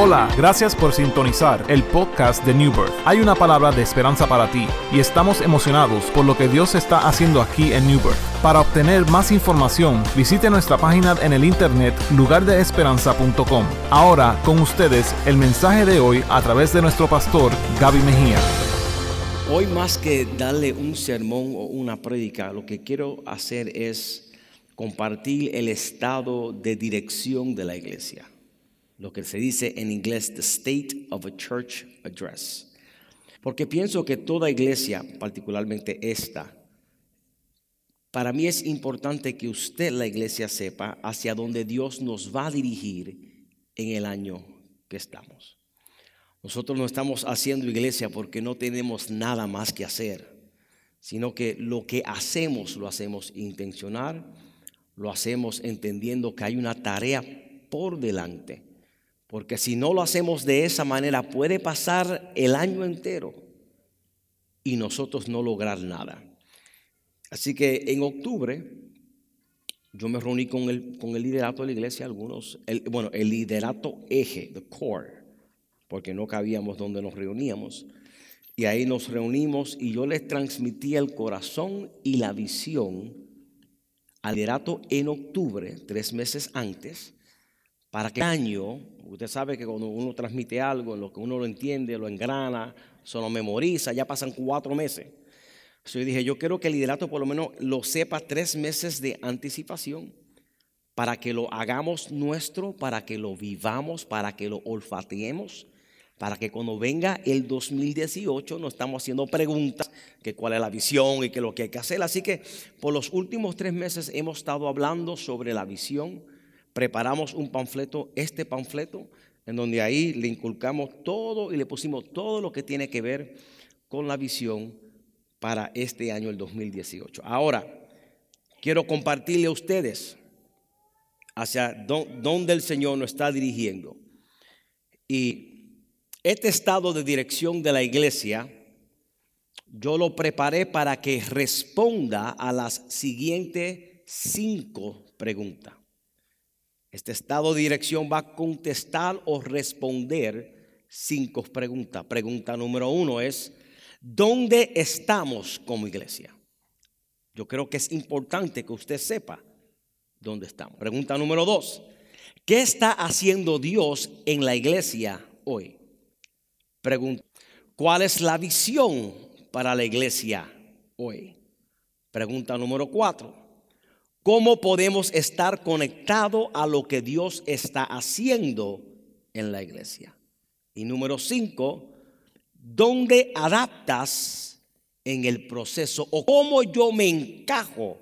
Hola, gracias por sintonizar el podcast de New Birth. Hay una palabra de esperanza para ti y estamos emocionados por lo que Dios está haciendo aquí en New Birth. Para obtener más información, visite nuestra página en el internet lugardeesperanza.com. Ahora, con ustedes, el mensaje de hoy a través de nuestro pastor Gaby Mejía. Hoy más que darle un sermón o una prédica, lo que quiero hacer es compartir el estado de dirección de la iglesia lo que se dice en inglés The State of a Church Address. Porque pienso que toda iglesia, particularmente esta, para mí es importante que usted, la iglesia, sepa hacia dónde Dios nos va a dirigir en el año que estamos. Nosotros no estamos haciendo iglesia porque no tenemos nada más que hacer, sino que lo que hacemos lo hacemos intencional, lo hacemos entendiendo que hay una tarea por delante porque si no lo hacemos de esa manera, puede pasar el año entero y nosotros no lograr nada. Así que en octubre yo me reuní con el, con el liderato de la iglesia, algunos, bueno, el liderato eje, the core, porque no cabíamos donde nos reuníamos. Y ahí nos reunimos y yo les transmití el corazón y la visión al liderato en octubre, tres meses antes, para que año Usted sabe que cuando uno transmite algo, lo que uno lo entiende, lo engrana, se lo memoriza, ya pasan cuatro meses. yo dije, yo quiero que el liderato por lo menos lo sepa tres meses de anticipación para que lo hagamos nuestro, para que lo vivamos, para que lo olfateemos, para que cuando venga el 2018 no estamos haciendo preguntas que cuál es la visión y qué es lo que hay que hacer. Así que por los últimos tres meses hemos estado hablando sobre la visión preparamos un panfleto, este panfleto, en donde ahí le inculcamos todo y le pusimos todo lo que tiene que ver con la visión para este año, el 2018. Ahora, quiero compartirle a ustedes hacia dónde el Señor nos está dirigiendo. Y este estado de dirección de la iglesia, yo lo preparé para que responda a las siguientes cinco preguntas. Este estado de dirección va a contestar o responder cinco preguntas. Pregunta número uno es, ¿dónde estamos como iglesia? Yo creo que es importante que usted sepa dónde estamos. Pregunta número dos, ¿qué está haciendo Dios en la iglesia hoy? Pregunta, ¿cuál es la visión para la iglesia hoy? Pregunta número cuatro, ¿Cómo podemos estar conectados a lo que Dios está haciendo en la iglesia? Y número cinco, ¿dónde adaptas en el proceso o cómo yo me encajo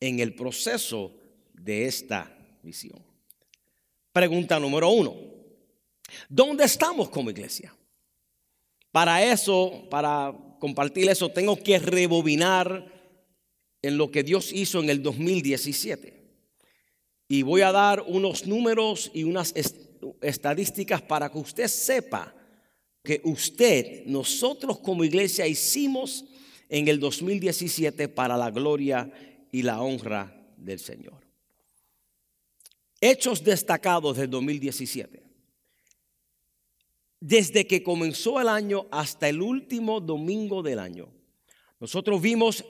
en el proceso de esta visión? Pregunta número uno, ¿dónde estamos como iglesia? Para eso, para compartir eso, tengo que rebobinar en lo que Dios hizo en el 2017. Y voy a dar unos números y unas estadísticas para que usted sepa que usted, nosotros como iglesia hicimos en el 2017 para la gloria y la honra del Señor. Hechos destacados del 2017. Desde que comenzó el año hasta el último domingo del año, nosotros vimos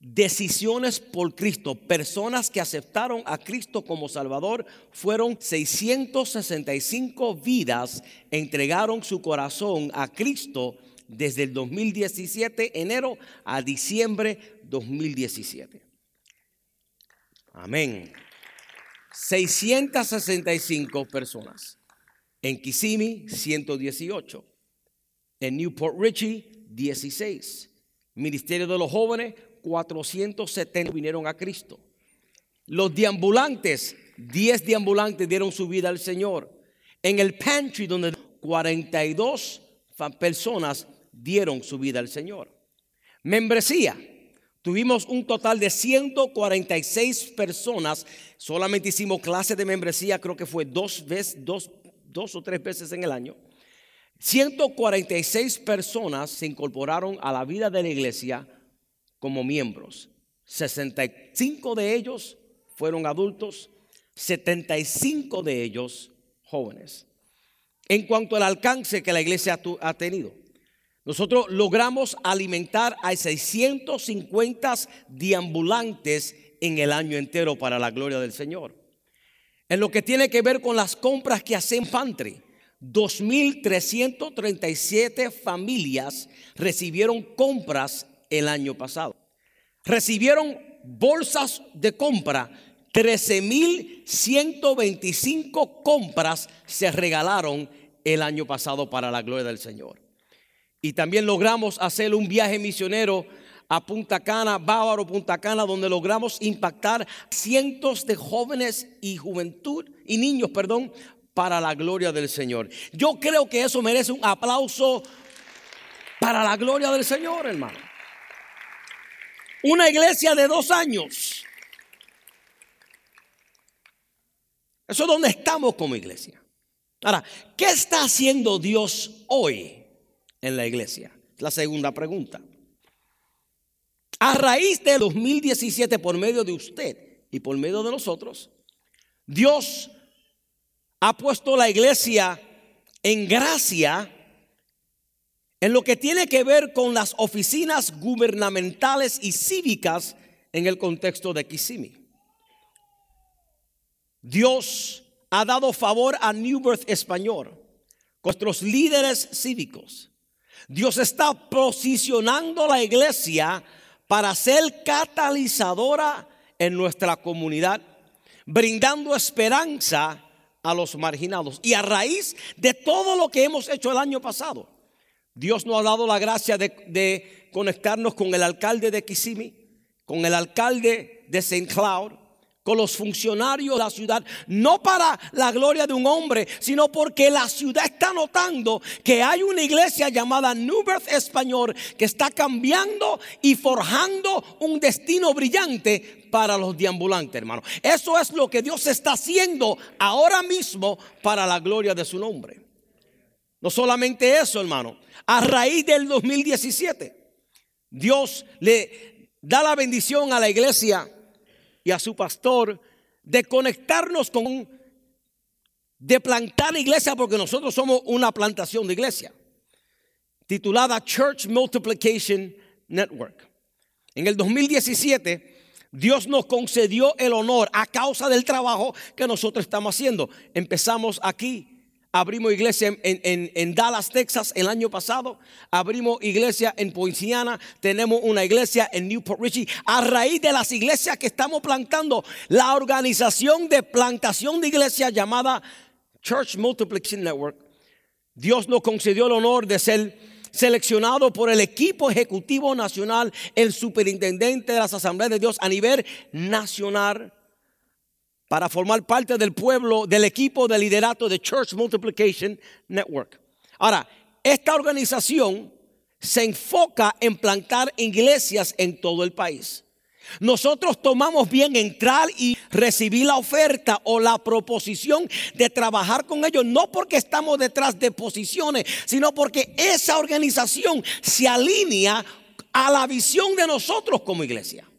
decisiones por Cristo, personas que aceptaron a Cristo como Salvador, fueron 665 vidas, entregaron su corazón a Cristo desde el 2017, enero a diciembre 2017. Amén. 665 personas. En Kissimmee, 118. En Newport Richie, 16. Ministerio de los Jóvenes, 470 vinieron a Cristo. Los deambulantes, 10 deambulantes dieron su vida al Señor. En el pantry donde 42 personas dieron su vida al Señor. Membresía. Tuvimos un total de 146 personas. Solamente hicimos clase de membresía, creo que fue dos, veces, dos, dos o tres veces en el año. 146 personas se incorporaron a la vida de la iglesia como miembros. 65 de ellos fueron adultos, 75 de ellos jóvenes. en cuanto al alcance que la iglesia ha tenido. Nosotros logramos alimentar a 650 deambulantes en el año entero para la gloria del Señor. En lo que tiene que ver con las compras que hacen Pantry, 2.337 familias recibieron compras el año pasado. Recibieron bolsas de compra. 13.125 compras se regalaron el año pasado para la gloria del Señor. Y también logramos hacer un viaje misionero a Punta Cana, Bávaro, Punta Cana, donde logramos impactar cientos de jóvenes y juventud y niños, perdón, para la gloria del Señor. Yo creo que eso merece un aplauso para la gloria del Señor, hermano. Una iglesia de dos años. Eso es donde estamos como iglesia. Ahora, ¿qué está haciendo Dios hoy en la iglesia? La segunda pregunta. A raíz de 2017, por medio de usted y por medio de nosotros, Dios ha puesto la iglesia en gracia en lo que tiene que ver con las oficinas gubernamentales y cívicas en el contexto de Kissimmee. Dios ha dado favor a New Birth Español, nuestros líderes cívicos. Dios está posicionando la iglesia para ser catalizadora en nuestra comunidad, brindando esperanza a los marginados. Y a raíz de todo lo que hemos hecho el año pasado, Dios nos ha dado la gracia de, conectarnos con el alcalde de Kissimmee, con el alcalde de St. Cloud, con los funcionarios de la ciudad, no para la gloria de un hombre, sino porque la ciudad está notando que hay una iglesia llamada New Birth Español que está cambiando y forjando un destino brillante para los deambulantes, hermano. Eso es lo que Dios está haciendo ahora mismo para la gloria de su nombre. No solamente eso, hermano. A raíz del 2017, Dios le da la bendición a la iglesia y a su pastor de conectarnos con, de plantar iglesia, porque nosotros somos una plantación de iglesia, titulada Church Multiplication Network. En el 2017, Dios nos concedió el honor a causa del trabajo que nosotros estamos haciendo. Empezamos aquí Abrimos iglesia en, Dallas, Texas el año pasado. Abrimos iglesia en Poinciana. Tenemos una iglesia en Newport Richie. A raíz de las iglesias que estamos plantando, la organización de plantación de iglesia llamada Church Multiplication Network, Dios nos concedió el honor de ser seleccionado por el equipo ejecutivo nacional, el superintendente de las asambleas de Dios a nivel nacional para formar parte del pueblo, del equipo de liderato de Church Multiplication Network. Ahora, esta organización se enfoca en plantar iglesias en todo el país. Nosotros tomamos bien entrar y recibir la oferta o la proposición de trabajar con ellos, no porque estamos detrás de posiciones, sino porque esa organización se alinea a la visión de nosotros como iglesia.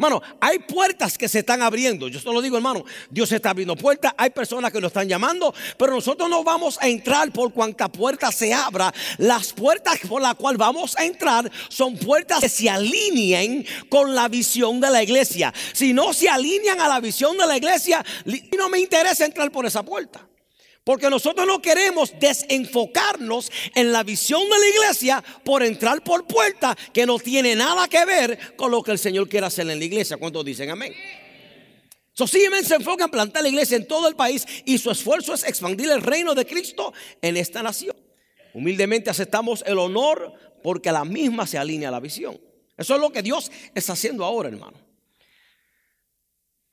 Hermano, hay puertas que se están abriendo. Yo solo digo, hermano, Dios está abriendo puertas. Hay personas que nos están llamando, pero nosotros no vamos a entrar por cuanta puerta se abra. Las puertas por las cuales vamos a entrar son puertas que se alineen con la visión de la iglesia. Si no se alinean a la visión de la iglesia, no me interesa entrar por esa puerta. Porque nosotros no queremos desenfocarnos en la visión de la iglesia por entrar por puerta que no tiene nada que ver con lo que el Señor quiere hacer en la iglesia. ¿Cuántos dicen amén? So, Siemens se enfoca en plantar la iglesia en todo el país y su esfuerzo es expandir el reino de Cristo en esta nación. Humildemente aceptamos el honor porque la misma se alinea a la visión. Eso es lo que Dios está haciendo ahora, hermano.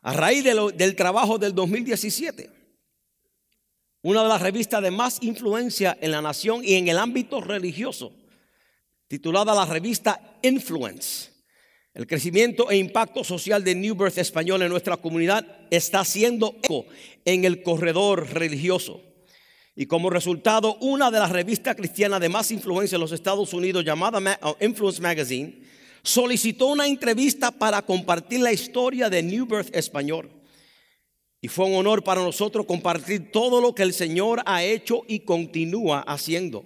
A raíz del trabajo del 2017 una de las revistas de más influencia en la nación y en el ámbito religioso, titulada la revista Influence. El crecimiento e impacto social de New Birth español en nuestra comunidad está haciendo eco en el corredor religioso. Y como resultado, una de las revistas cristianas de más influencia en los Estados Unidos, llamada Influence Magazine, solicitó una entrevista para compartir la historia de New Birth español. Y fue un honor para nosotros compartir todo lo que el Señor ha hecho y continúa haciendo.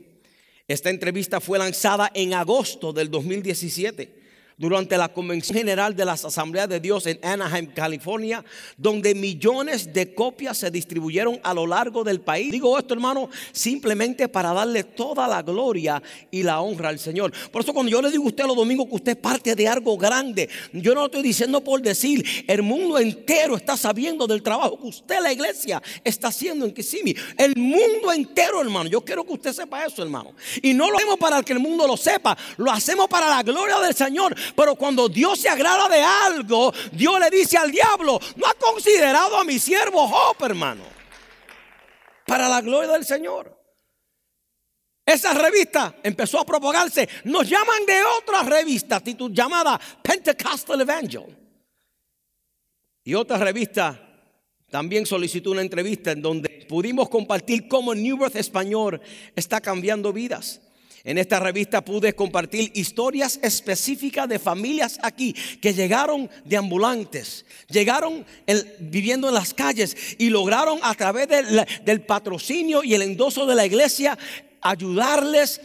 Esta entrevista fue lanzada en agosto del 2017 durante la Convención General de las Asambleas de Dios en Anaheim, California, donde millones de copias se distribuyeron a lo largo del país. Digo esto, hermano, simplemente para darle toda la gloria y la honra al Señor. Por eso cuando yo le digo a usted los domingos que usted parte de algo grande, yo no lo estoy diciendo por decir, el mundo entero está sabiendo del trabajo que usted, la iglesia, está haciendo en Kissimmee. El mundo entero, hermano. Yo quiero que usted sepa eso, hermano. Y no lo hacemos para que el mundo lo sepa, lo hacemos para la gloria del Señor pero cuando Dios se agrada de algo, Dios le dice al diablo, no ha considerado a mi siervo Job, hermano. Para la gloria del Señor. Esa revista empezó a propagarse. Nos llaman de otra revista llamada Pentecostal Evangel. Y otra revista también solicitó una entrevista en donde pudimos compartir cómo New Birth Español está cambiando vidas. En esta revista pude compartir historias específicas de familias aquí que llegaron de ambulantes, llegaron viviendo en las calles y lograron a través del patrocinio y el endoso de la iglesia ayudarles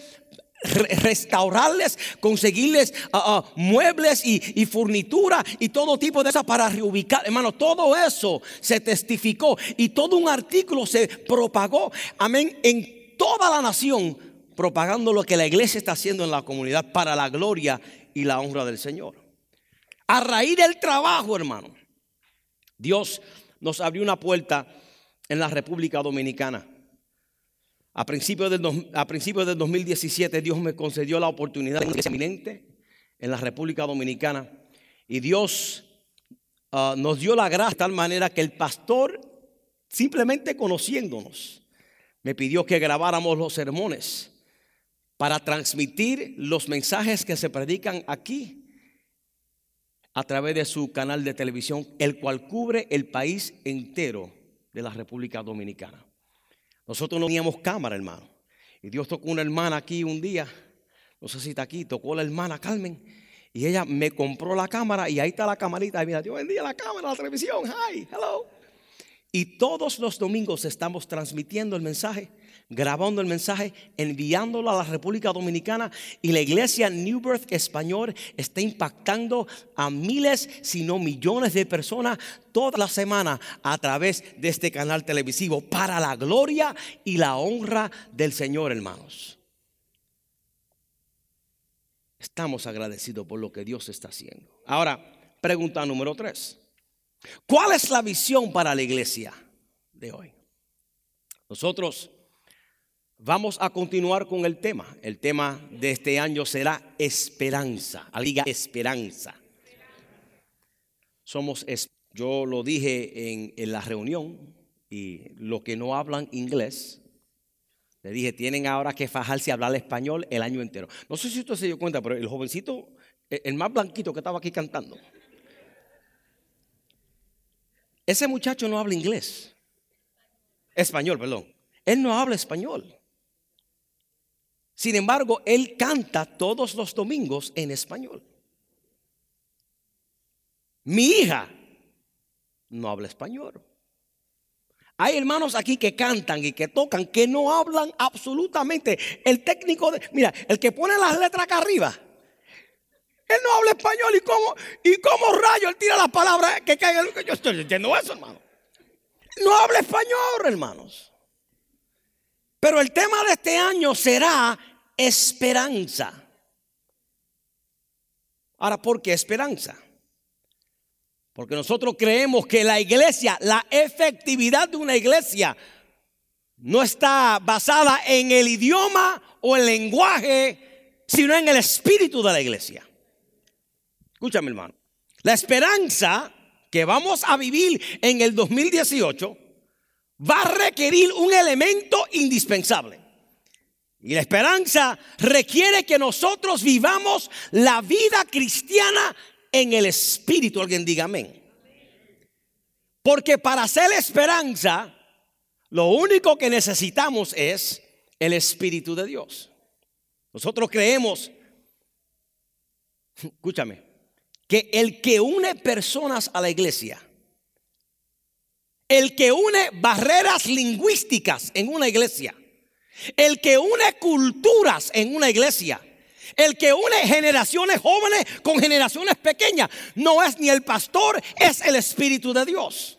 restaurarles, conseguirles ah, muebles y, y, furnitura y todo tipo de cosas para reubicar. Hermano, todo eso se testificó y todo un artículo se propagó, amén, en toda la nación propagando lo que la iglesia está haciendo en la comunidad para la gloria y la honra del Señor. A raíz del trabajo, hermano, Dios nos abrió una puerta en la República Dominicana. A principios del, a principios del 2017 Dios me concedió la oportunidad eminente en la República Dominicana y Dios ah, nos dio la gracia de tal manera que el pastor, simplemente conociéndonos, me pidió que grabáramos los sermones para transmitir los mensajes que se predican aquí a través de su canal de televisión, el cual cubre el país entero de la República Dominicana. Nosotros no teníamos cámara, hermano. Y Dios tocó una hermana aquí un día, no sé si está aquí, tocó la hermana Carmen. Y ella me compró la cámara y ahí está la camarita. Y mira, Dios bendiga la cámara, la televisión. Hi, hello. Y todos los domingos estamos transmitiendo el mensaje grabando el mensaje, enviándolo a la República Dominicana y la iglesia New Birth Español está impactando a miles, si no millones de personas toda la semana a través de este canal televisivo para la gloria y la honra del Señor, hermanos. Estamos agradecidos por lo que Dios está haciendo. Ahora, pregunta número tres. ¿Cuál es la visión para la iglesia de hoy? Nosotros Vamos a continuar con el tema. El tema de este año será esperanza. Liga esperanza. Somos, yo lo dije en, en la reunión y los que no hablan inglés, le dije, tienen ahora que fajarse a hablar español el año entero. No sé si usted se dio cuenta, pero el jovencito, el más blanquito que estaba aquí cantando, ese muchacho no habla inglés. Español, perdón. Él no habla español. Sin embargo, él canta todos los domingos en español. Mi hija no habla español. Hay hermanos aquí que cantan y que tocan que no hablan absolutamente. El técnico de, mira, el que pone las letras acá arriba, él no habla español y cómo y cómo rayo él tira las palabras que caen. Yo estoy diciendo eso, hermano. No habla español, hermanos. Pero el tema de este año será esperanza. Ahora, ¿por qué esperanza? Porque nosotros creemos que la iglesia, la efectividad de una iglesia, no está basada en el idioma o el lenguaje, sino en el espíritu de la iglesia. Escúchame, hermano. La esperanza que vamos a vivir en el 2018 va a requerir un elemento indispensable. Y la esperanza requiere que nosotros vivamos la vida cristiana en el Espíritu. Alguien diga amén. Porque para hacer esperanza, lo único que necesitamos es el Espíritu de Dios. Nosotros creemos, escúchame, que el que une personas a la iglesia el que une barreras lingüísticas en una iglesia, el que une culturas en una iglesia, el que une generaciones jóvenes con generaciones pequeñas, no es ni el pastor, es el Espíritu de Dios.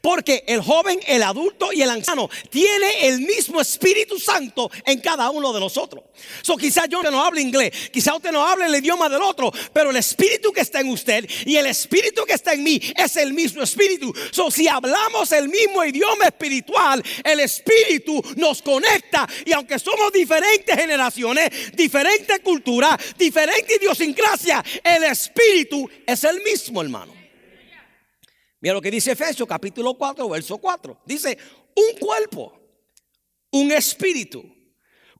Porque el joven, el adulto y el anciano tiene el mismo Espíritu Santo en cada uno de nosotros. So, quizás yo no hable inglés, quizás usted no hable el idioma del otro, pero el Espíritu que está en usted y el Espíritu que está en mí es el mismo Espíritu. So, si hablamos el mismo idioma espiritual, el Espíritu nos conecta y aunque somos diferentes generaciones, diferentes culturas, diferente idiosincrasia, el Espíritu es el mismo, hermano. Mira lo que dice Efesios capítulo 4, verso 4. Dice, un cuerpo, un espíritu.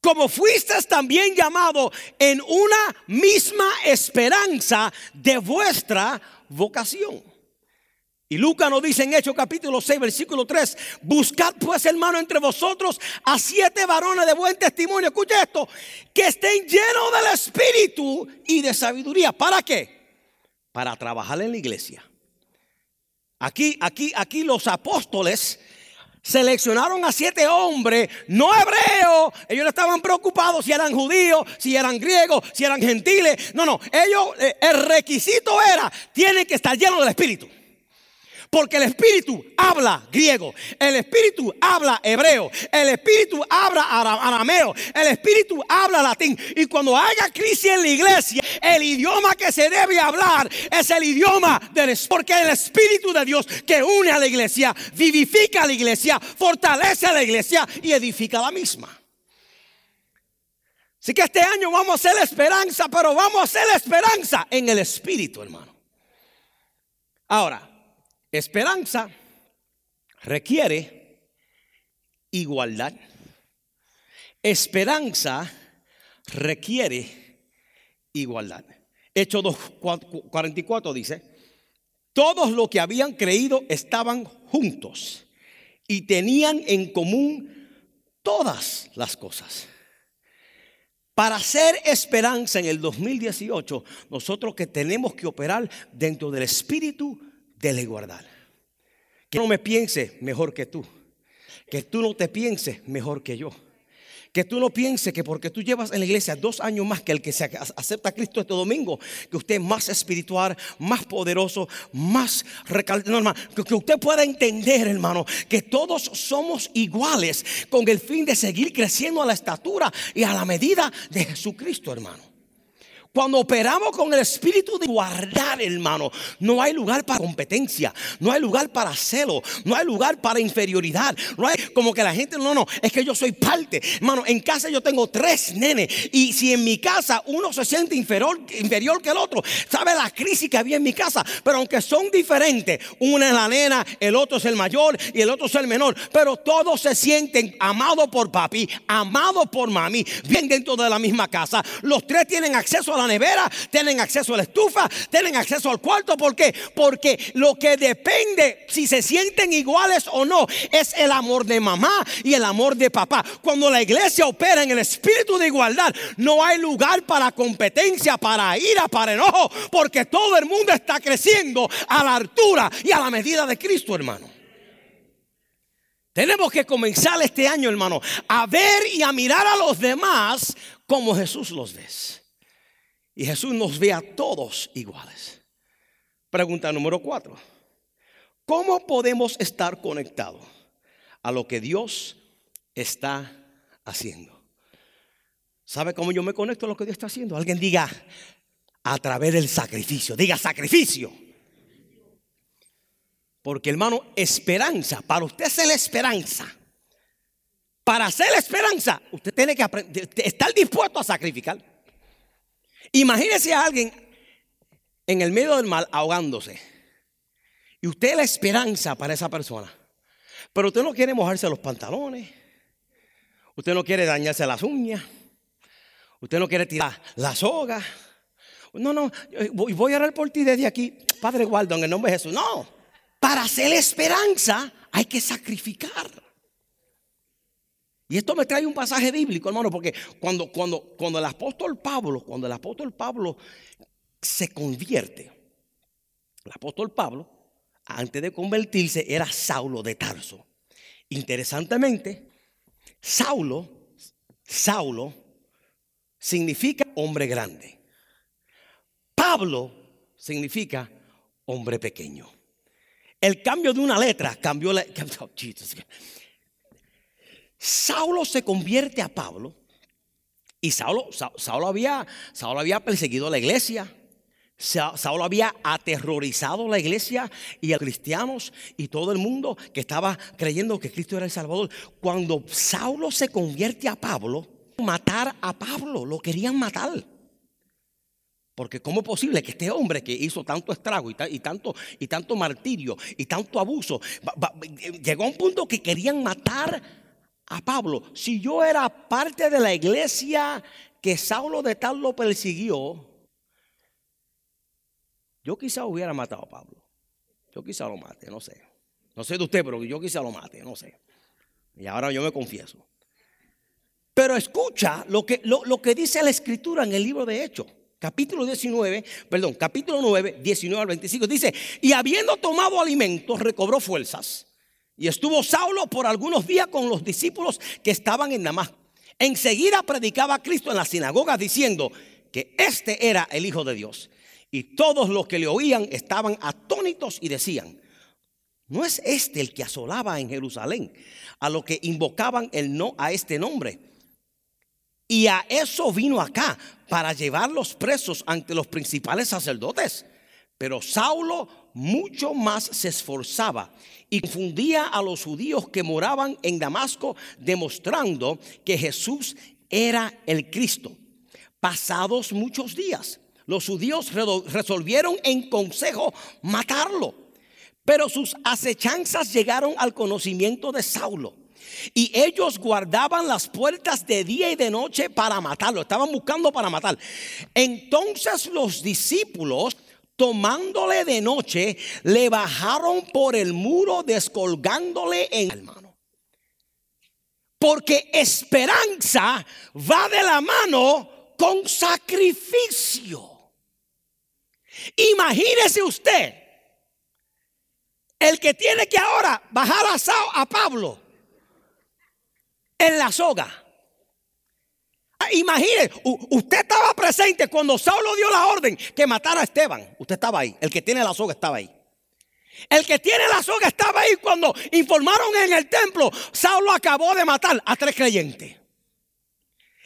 Como fuisteis también llamado en una misma esperanza de vuestra vocación. Y Lucas nos dice en Hechos capítulo 6, versículo 3, buscad pues hermano entre vosotros a siete varones de buen testimonio, escucha esto, que estén llenos del Espíritu y de sabiduría. ¿Para qué? Para trabajar en la iglesia. Aquí, aquí, aquí los apóstoles seleccionaron a siete hombres, no hebreos. Ellos no estaban preocupados si eran judíos, si eran griegos, si eran gentiles. No, no. Ellos, eh, el requisito era, tienen que estar llenos del Espíritu. Porque el Espíritu habla griego, el Espíritu habla hebreo, el Espíritu habla arameo, el Espíritu habla latín. Y cuando haya crisis en la iglesia, el idioma que se debe hablar es el idioma del Espíritu. Porque el Espíritu de Dios que une a la iglesia, vivifica a la iglesia, fortalece a la iglesia y edifica la misma. Así que este año vamos a hacer la esperanza, pero vamos a hacer la esperanza en el Espíritu, hermano. Ahora, Esperanza requiere igualdad. Esperanza requiere igualdad. Hecho 2.44 dice, todos los que habían creído estaban juntos y tenían en común todas las cosas. Para hacer esperanza en el 2018, nosotros que tenemos que operar dentro del espíritu la igualdad. Que no me piense mejor que tú. Que tú no te pienses mejor que yo. Que tú no pienses que porque tú llevas en la iglesia dos años más que el que se acepta a Cristo este domingo, que usted es más espiritual, más poderoso, más recalcado. que usted pueda entender, hermano, que todos somos iguales con el fin de seguir creciendo a la estatura y a la medida de Jesucristo, hermano. Cuando operamos con el espíritu de guardar, hermano, no hay lugar para competencia, no hay lugar para celo, no hay lugar para inferioridad. No hay como que la gente, no, no, es que yo soy parte. Hermano, en casa yo tengo tres nenes y si en mi casa uno se siente inferior, inferior que el otro, sabe la crisis que había en mi casa, pero aunque son diferentes, una es la nena, el otro es el mayor y el otro es el menor, pero todos se sienten amados por papi, amados por mami, bien dentro de la misma casa. Los tres tienen acceso a nevera, tienen acceso a la estufa, tienen acceso al cuarto. ¿Por qué? Porque lo que depende si se sienten iguales o no es el amor de mamá y el amor de papá. Cuando la iglesia opera en el espíritu de igualdad, no hay lugar para competencia, para ira, para enojo, porque todo el mundo está creciendo a la altura y a la medida de Cristo, hermano. Tenemos que comenzar este año, hermano, a ver y a mirar a los demás como Jesús los ve. Y Jesús nos ve a todos iguales. Pregunta número cuatro. ¿Cómo podemos estar conectados a lo que Dios está haciendo? ¿Sabe cómo yo me conecto a lo que Dios está haciendo? Alguien diga a través del sacrificio. Diga sacrificio. Porque hermano, esperanza, para usted ser la esperanza, para ser la esperanza, usted tiene que estar dispuesto a sacrificar. Imagínese a alguien en el medio del mal ahogándose. Y usted es la esperanza para esa persona. Pero usted no quiere mojarse los pantalones. Usted no quiere dañarse las uñas. Usted no quiere tirar la soga. No, no, voy a orar por ti desde aquí. Padre guardo en el nombre de Jesús. No, para hacer esperanza hay que sacrificar. Y esto me trae un pasaje bíblico, hermano, porque cuando, cuando, cuando el apóstol Pablo, cuando el apóstol Pablo se convierte, el apóstol Pablo, antes de convertirse, era Saulo de Tarso. Interesantemente, Saulo, Saulo significa hombre grande. Pablo significa hombre pequeño. El cambio de una letra cambió la... Saulo se convierte a Pablo y Saulo, Saulo, había, Saulo había perseguido a la iglesia. Saulo había aterrorizado la iglesia y a cristianos y todo el mundo que estaba creyendo que Cristo era el Salvador. Cuando Saulo se convierte a Pablo, matar a Pablo, lo querían matar. Porque ¿cómo es posible que este hombre que hizo tanto estrago y, tanto, y tanto martirio y tanto abuso, llegó a un punto que querían matar a Pablo? Si yo era parte de la iglesia que Saulo de tal lo persiguió, yo quizá hubiera matado a Pablo. Yo quizá lo mate, no sé. No sé de usted, pero yo quizá lo mate, no sé. Y ahora yo me confieso. Pero escucha lo que, lo, lo que dice la escritura en el libro de Hechos capítulo 19, perdón, capítulo 9, 19 al 25, dice, y habiendo tomado alimentos, recobró fuerzas. Y estuvo Saulo por algunos días con los discípulos que estaban en Damasco. Enseguida predicaba Cristo en las sinagogas diciendo que este era el Hijo de Dios. Y todos los que le oían estaban atónitos y decían, ¿no es este el que asolaba en Jerusalén a lo que invocaban el no a este nombre? Y a eso vino acá, para llevarlos presos ante los principales sacerdotes. Pero Saulo mucho más se esforzaba y confundía a los judíos que moraban en Damasco, demostrando que Jesús era el Cristo. Pasados muchos días, los judíos resolvieron en consejo matarlo, pero sus acechanzas llegaron al conocimiento de Saulo y ellos guardaban las puertas de día y de noche para matarlo. Estaban buscando para matar. Entonces los discípulos, tomándole de noche, le bajaron por el muro descolgándole en el mano. Porque esperanza va de la mano con sacrificio. Imagínese usted el que tiene que ahora bajar a, a Pablo en la soga. Imagine, usted estaba presente cuando Saulo dio la orden que matara a Esteban. Usted estaba ahí. El que tiene la soga estaba ahí. El que tiene la soga estaba ahí cuando informaron en el templo. Saulo acabó de matar a tres creyentes.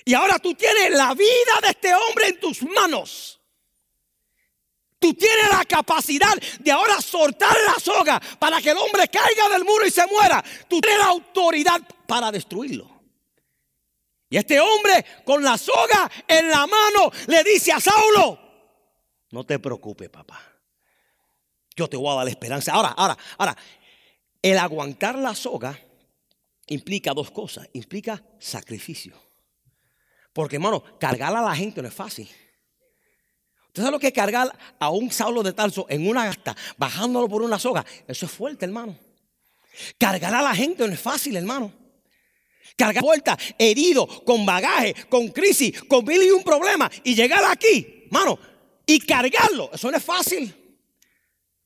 Y ahora tú tienes la vida de este hombre en tus manos. Tú tienes la capacidad de ahora soltar la soga para que el hombre caiga del muro y se muera. Tú tienes la autoridad para destruirlo. Y este hombre con la soga en la mano le dice a Saulo, no te preocupes papá, yo te voy a dar la esperanza. Ahora, ahora, ahora, el aguantar la soga implica dos cosas, implica sacrificio. Porque hermano, cargar a la gente no es fácil. ¿Usted sabe lo que es cargar a un Saulo de Tarso en una gasta, bajándolo por una soga? Eso es fuerte, hermano. Cargar a la gente no es fácil, hermano. Cargar puerta, herido, con bagaje, con crisis, con mil y un problema. Y llegar aquí, hermano, y cargarlo, eso no es fácil.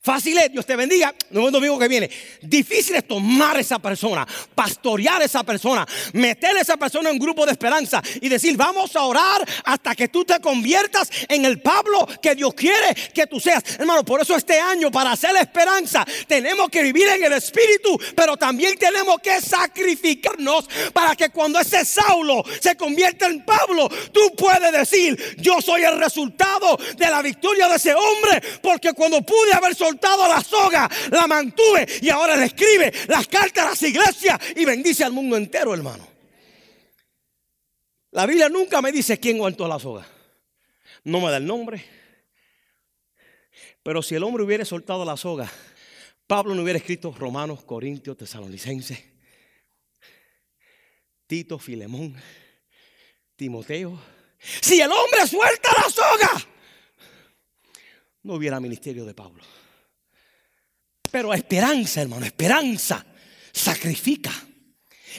Fácil es, Dios te bendiga, no es domingo que viene. Difícil es tomar a esa persona, pastorear a esa persona, meter a esa persona en un grupo de esperanza y decir, vamos a orar hasta que tú te conviertas en el Pablo que Dios quiere que tú seas. Hermano, por eso este año, para hacer esperanza, tenemos que vivir en el Espíritu, pero también tenemos que sacrificarnos para que cuando ese Saulo se convierta en Pablo, tú puedes decir, yo soy el resultado de la victoria de ese hombre, porque cuando pude haber soltado la soga, la mantuve y ahora le escribe las cartas a las iglesias y bendice al mundo entero, hermano. La Biblia nunca me dice quién aguantó la soga. No me da el nombre. Pero si el hombre hubiera soltado la soga, Pablo no hubiera escrito Romanos, Corintios, Tesalonicenses, Tito, Filemón, Timoteo. Si el hombre suelta la soga, no hubiera ministerio de Pablo. Pero esperanza, hermano, esperanza sacrifica.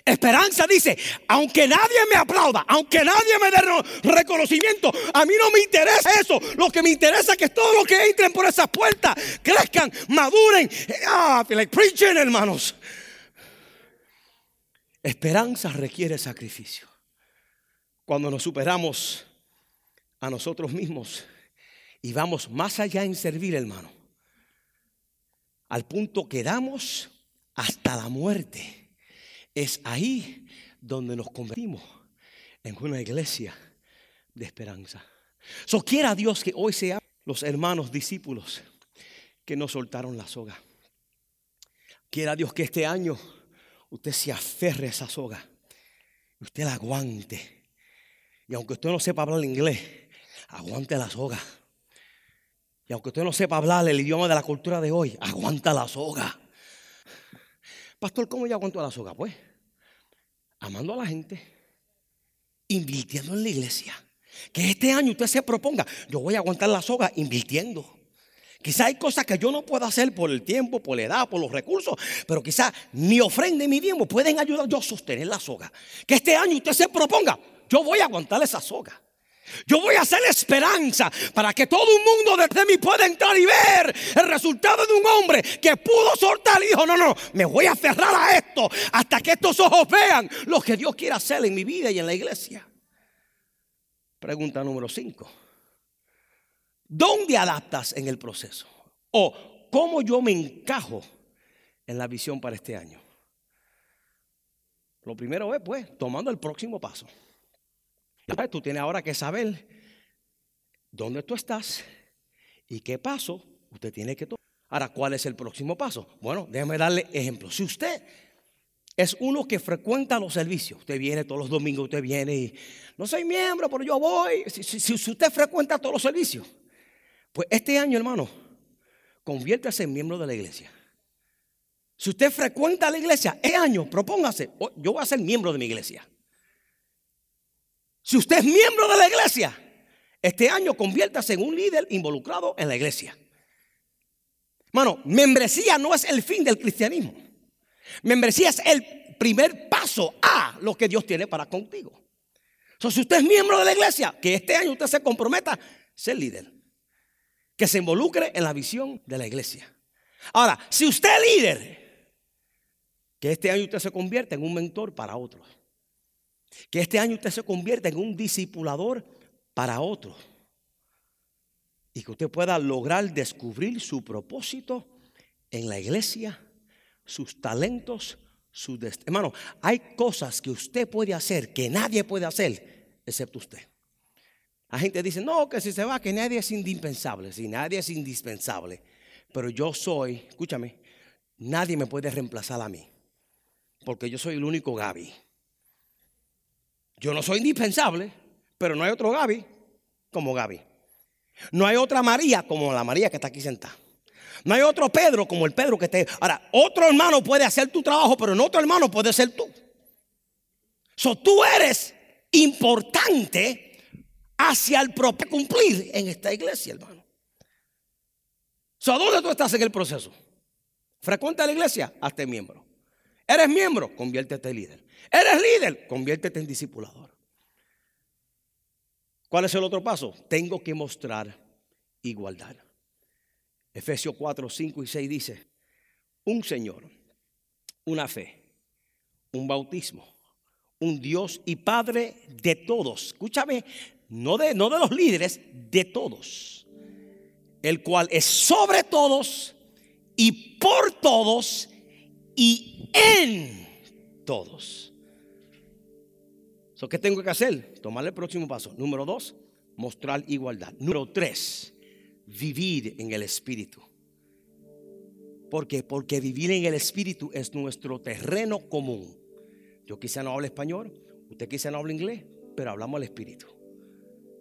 Esperanza dice, aunque nadie me aplauda, aunque nadie me dé reconocimiento, a mí no me interesa eso. Lo que me interesa es que todos los que entren por esas puertas crezcan, maduren. Ah, like preaching, hermanos. Esperanza requiere sacrificio. Cuando nos superamos a nosotros mismos y vamos más allá en servir, hermano, al punto que damos hasta la muerte es ahí donde nos convertimos en una iglesia de esperanza. So quiera Dios que hoy sean los hermanos discípulos que no soltaron la soga. Quiera Dios que este año usted se aferre a esa soga. Usted la aguante. Y aunque usted no sepa hablar inglés, aguante la soga. Y aunque usted no sepa hablar el idioma de la cultura de hoy, aguanta la soga. Pastor, ¿cómo yo aguanto la soga? Pues amando a la gente, invirtiendo en la iglesia. Que este año usted se proponga, yo voy a aguantar la soga invirtiendo. Quizá hay cosas que yo no puedo hacer por el tiempo, por la edad, por los recursos, pero quizá mi ofrenda y mi tiempo pueden ayudar yo a sostener la soga. Que este año usted se proponga, yo voy a aguantar esa soga. Yo voy a hacer esperanza para que todo un mundo desde mí pueda entrar y ver el resultado de un hombre que pudo soltar y dijo, no, no, me voy a aferrar a esto hasta que estos ojos vean lo que Dios quiere hacer en mi vida y en la iglesia. Pregunta número 5. ¿Dónde adaptas en el proceso? ¿O cómo yo me encajo en la visión para este año? Lo primero es, pues, tomando el próximo paso. Tú tienes ahora que saber dónde tú estás y qué paso usted tiene que tomar. Ahora, ¿cuál es el próximo paso? Bueno, déjame darle ejemplo. Si usted es uno que frecuenta los servicios, usted viene todos los domingos, usted viene y no soy miembro, pero yo voy. Si, usted frecuenta todos los servicios, pues este año, hermano, conviértase en miembro de la iglesia. Si usted frecuenta la iglesia, este año, propóngase, oh, yo voy a ser miembro de mi iglesia. Si usted es miembro de la iglesia, este año conviértase en un líder involucrado en la iglesia. Hermano, membresía no es el fin del cristianismo. Membresía es el primer paso a lo que Dios tiene para contigo. si usted es miembro de la iglesia, que este año usted se comprometa a ser líder. Que se involucre en la visión de la iglesia. Ahora, si usted es líder, que este año usted se convierta en un mentor para otros. Que este año usted se convierta en un discipulador para otros. Y que usted pueda lograr descubrir su propósito en la iglesia, sus talentos, su destino. Hermano, hay cosas que usted puede hacer que nadie puede hacer excepto usted. La gente dice, no, que si se va, que nadie es indispensable. Si nadie es indispensable. Pero yo soy, escúchame, nadie me puede reemplazar a mí. Porque yo soy el único Gaby. Yo no soy indispensable, pero no hay otro Gaby como Gaby. No hay otra María como la María que está aquí sentada. No hay otro Pedro como el Pedro que esté. Ahora, otro hermano puede hacer tu trabajo, pero no otro hermano puede ser tú. So, tú eres importante hacia el propio cumplir en esta iglesia, hermano. So, ¿dónde tú estás en el proceso? Frecuenta la iglesia, hazte miembro. Eres miembro, conviértete en líder. Eres líder, conviértete en discipulador. ¿Cuál es el otro paso? Tengo que mostrar igualdad. Efesios 4, 5 y 6 dice, un Señor, una fe, un bautismo, un Dios y Padre de todos. Escúchame, no de, no de los líderes, de todos. El cual es sobre todos y por todos y en todos. ¿Qué tengo que hacer? Tomar el próximo paso. Número dos, mostrar igualdad. Número tres, vivir en el Espíritu. ¿Por qué? Porque vivir en el Espíritu es nuestro terreno común. Yo quizá no hablo español, usted quizá no habla inglés, pero hablamos al Espíritu.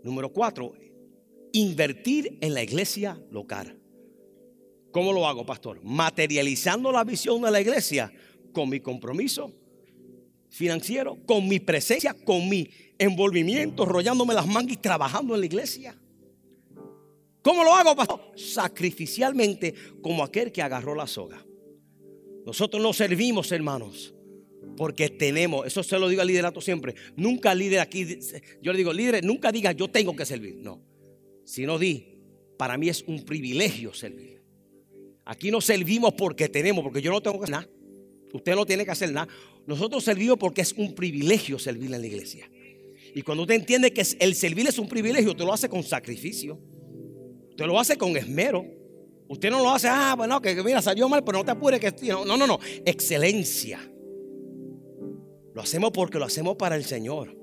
Número cuatro, invertir en la iglesia local. ¿Cómo lo hago, pastor? Materializando la visión de la iglesia con mi compromiso financiero, con mi presencia, con mi envolvimiento, rollándome las mangas y trabajando en la iglesia. ¿Cómo lo hago, pastor? Sacrificialmente, como aquel que agarró la soga. Nosotros no servimos, hermanos, Porque tenemos, eso se lo digo al liderato siempre. Nunca líder aquí, yo le digo, líder, nunca diga yo tengo que servir. No. Si no di, para mí es un privilegio servir. Aquí no servimos porque tenemos, porque yo no tengo que hacer nada. Usted no tiene que hacer nada. Nosotros servimos porque es un privilegio servir en la iglesia. Y cuando usted entiende que el servir es un privilegio, usted lo hace con sacrificio. Usted lo hace con esmero. Usted no lo hace, ah, bueno, que mira, salió mal, pero no te apures que no, no, no, excelencia. Lo hacemos porque lo hacemos para el Señor.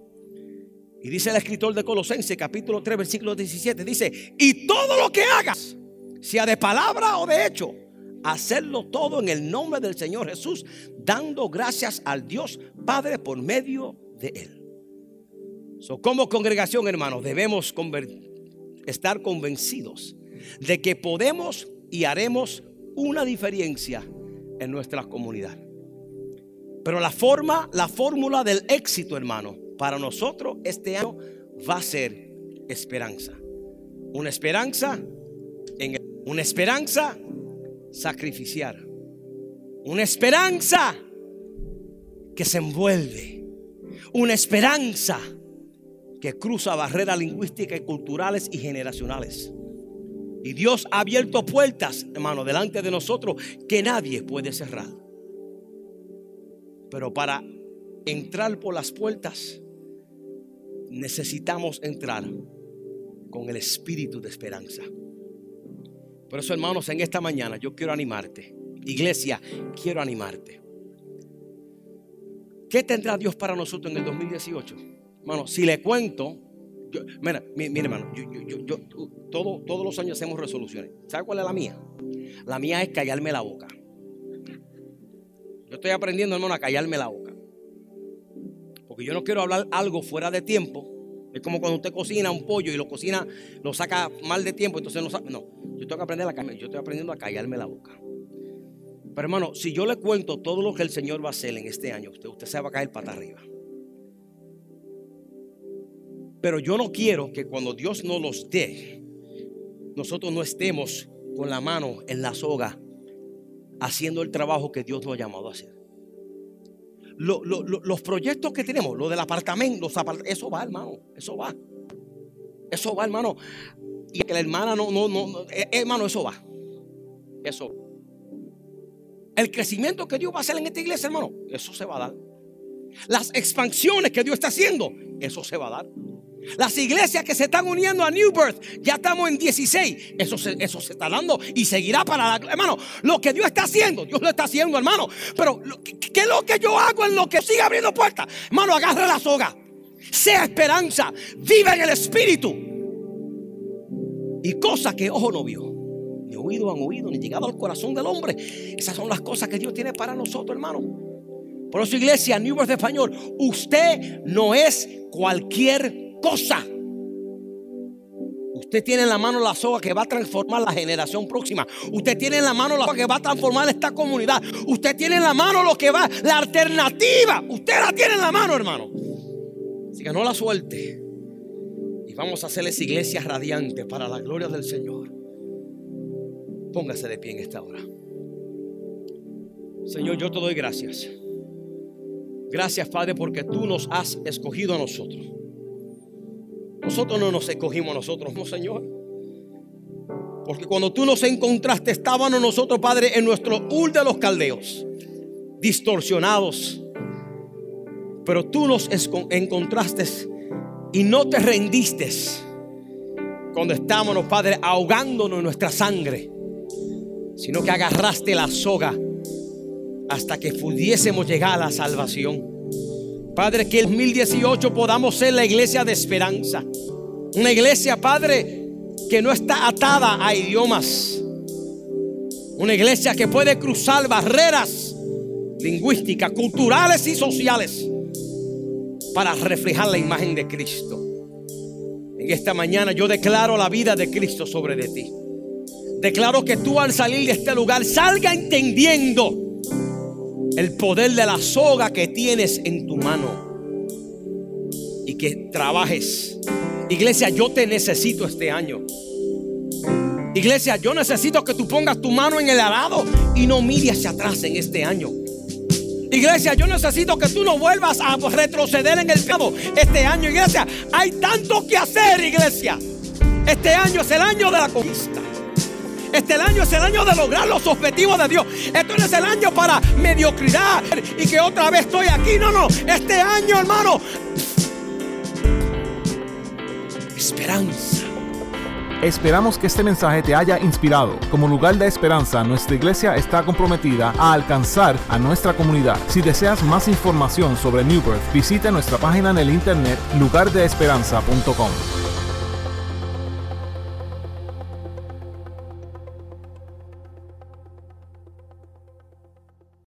Y dice el escritor de Colosenses, capítulo 3, versículo 17, dice, y todo lo que hagas, sea de palabra o de hecho, hacerlo todo en el nombre del Señor Jesús, dando gracias al Dios Padre por medio de Él. So, como congregación, hermanos, debemos estar convencidos de que podemos y haremos una diferencia en nuestra comunidad. Pero la forma, la fórmula del éxito, hermano, para nosotros este año va a ser esperanza. Una esperanza en una esperanza sacrificial. Una esperanza que se envuelve. Una esperanza que cruza barreras lingüísticas culturales y generacionales. Y Dios ha abierto puertas, hermano, delante de nosotros que nadie puede cerrar. Pero para entrar por las puertas, necesitamos entrar con el espíritu de esperanza. Por eso, hermanos, en esta mañana yo quiero animarte. Iglesia, quiero animarte. ¿Qué tendrá Dios para nosotros en el 2018? Hermano, si le cuento, mira, mira, hermano, yo, todo, todos los años hacemos resoluciones. ¿Sabe cuál es la mía? La mía es callarme la boca. Yo estoy aprendiendo, hermano, a callarme la boca. Porque yo no quiero hablar algo fuera de tiempo. Es como cuando usted cocina un pollo y lo cocina, lo saca mal de tiempo, entonces no sabe. No, yo tengo que aprender a yo estoy aprendiendo a callarme la boca. Pero hermano, si yo le cuento todo lo que el Señor va a hacer en este año, usted, usted se va a caer para arriba. Pero yo no quiero que cuando Dios nos los dé, nosotros no estemos con la mano en la soga haciendo el trabajo que Dios nos ha llamado a hacer los proyectos que tenemos, lo del apartamento, eso va, hermano, eso va. Eso va, hermano. Y que la hermana no, no, no, eh, hermano, eso va. Eso. El crecimiento que Dios va a hacer en esta iglesia, hermano, eso se va a dar. Las expansiones que Dios está haciendo, eso se va a dar. Las iglesias que se están uniendo a New Birth, ya estamos en 16. Eso se, eso se está dando y seguirá para la. Hermano, lo que Dios está haciendo, Dios lo está haciendo, hermano. Pero, ¿qué es lo que yo hago en lo que sigue abriendo puertas? Hermano, agarre la soga. Sea esperanza. Viva en el espíritu. Y cosas que ojo no vio, ni oído han oído, ni llegado al corazón del hombre. Esas son las cosas que Dios tiene para nosotros, hermano. Por eso, iglesia, New Birth Español, usted no es cualquier cosa. Usted tiene en la mano la soga que va a transformar la generación próxima. Usted tiene en la mano la soga que va a transformar esta comunidad. Usted tiene en la mano lo que va, la alternativa. Usted la tiene en la mano, hermano. Así que no la suelte. Y vamos a hacerles iglesias radiantes para la gloria del Señor. Póngase de pie en esta hora. Señor, yo te doy gracias. Gracias, Padre, porque tú nos has escogido a nosotros. Nosotros no nos escogimos nosotros, no, Señor. Porque cuando tú nos encontraste, estábamos nosotros, Padre, en nuestro ul de los caldeos, distorsionados. Pero tú nos encontraste y no te rendiste cuando estábamos, Padre, ahogándonos en nuestra sangre, sino que agarraste la soga hasta que pudiésemos llegar a la salvación. Padre, que el 2018 podamos ser la iglesia de esperanza. Una iglesia, Padre, que no está atada a idiomas. Una iglesia que puede cruzar barreras lingüísticas, culturales y sociales para reflejar la imagen de Cristo. En esta mañana yo declaro la vida de Cristo sobre de ti. Declaro que tú al salir de este lugar salga entendiendo el poder de la soga que tienes en tu mano y que trabajes. Iglesia, yo te necesito este año. Iglesia, yo necesito que tú pongas tu mano en el arado y no mires hacia atrás en este año. Iglesia, yo necesito que tú no vuelvas a retroceder en el pecado este año, iglesia. Hay tanto que hacer, iglesia. Este año es el año de la conquista. Este año es el año de lograr los objetivos de Dios. Esto no es el año para mediocridad y que otra vez estoy aquí. No, no. Este año, hermano. Esperanza. Esperamos que este mensaje te haya inspirado. Como lugar de esperanza, nuestra iglesia está comprometida a alcanzar a nuestra comunidad. Si deseas más información sobre New Birth, visita nuestra página en el internet lugardeesperanza.com.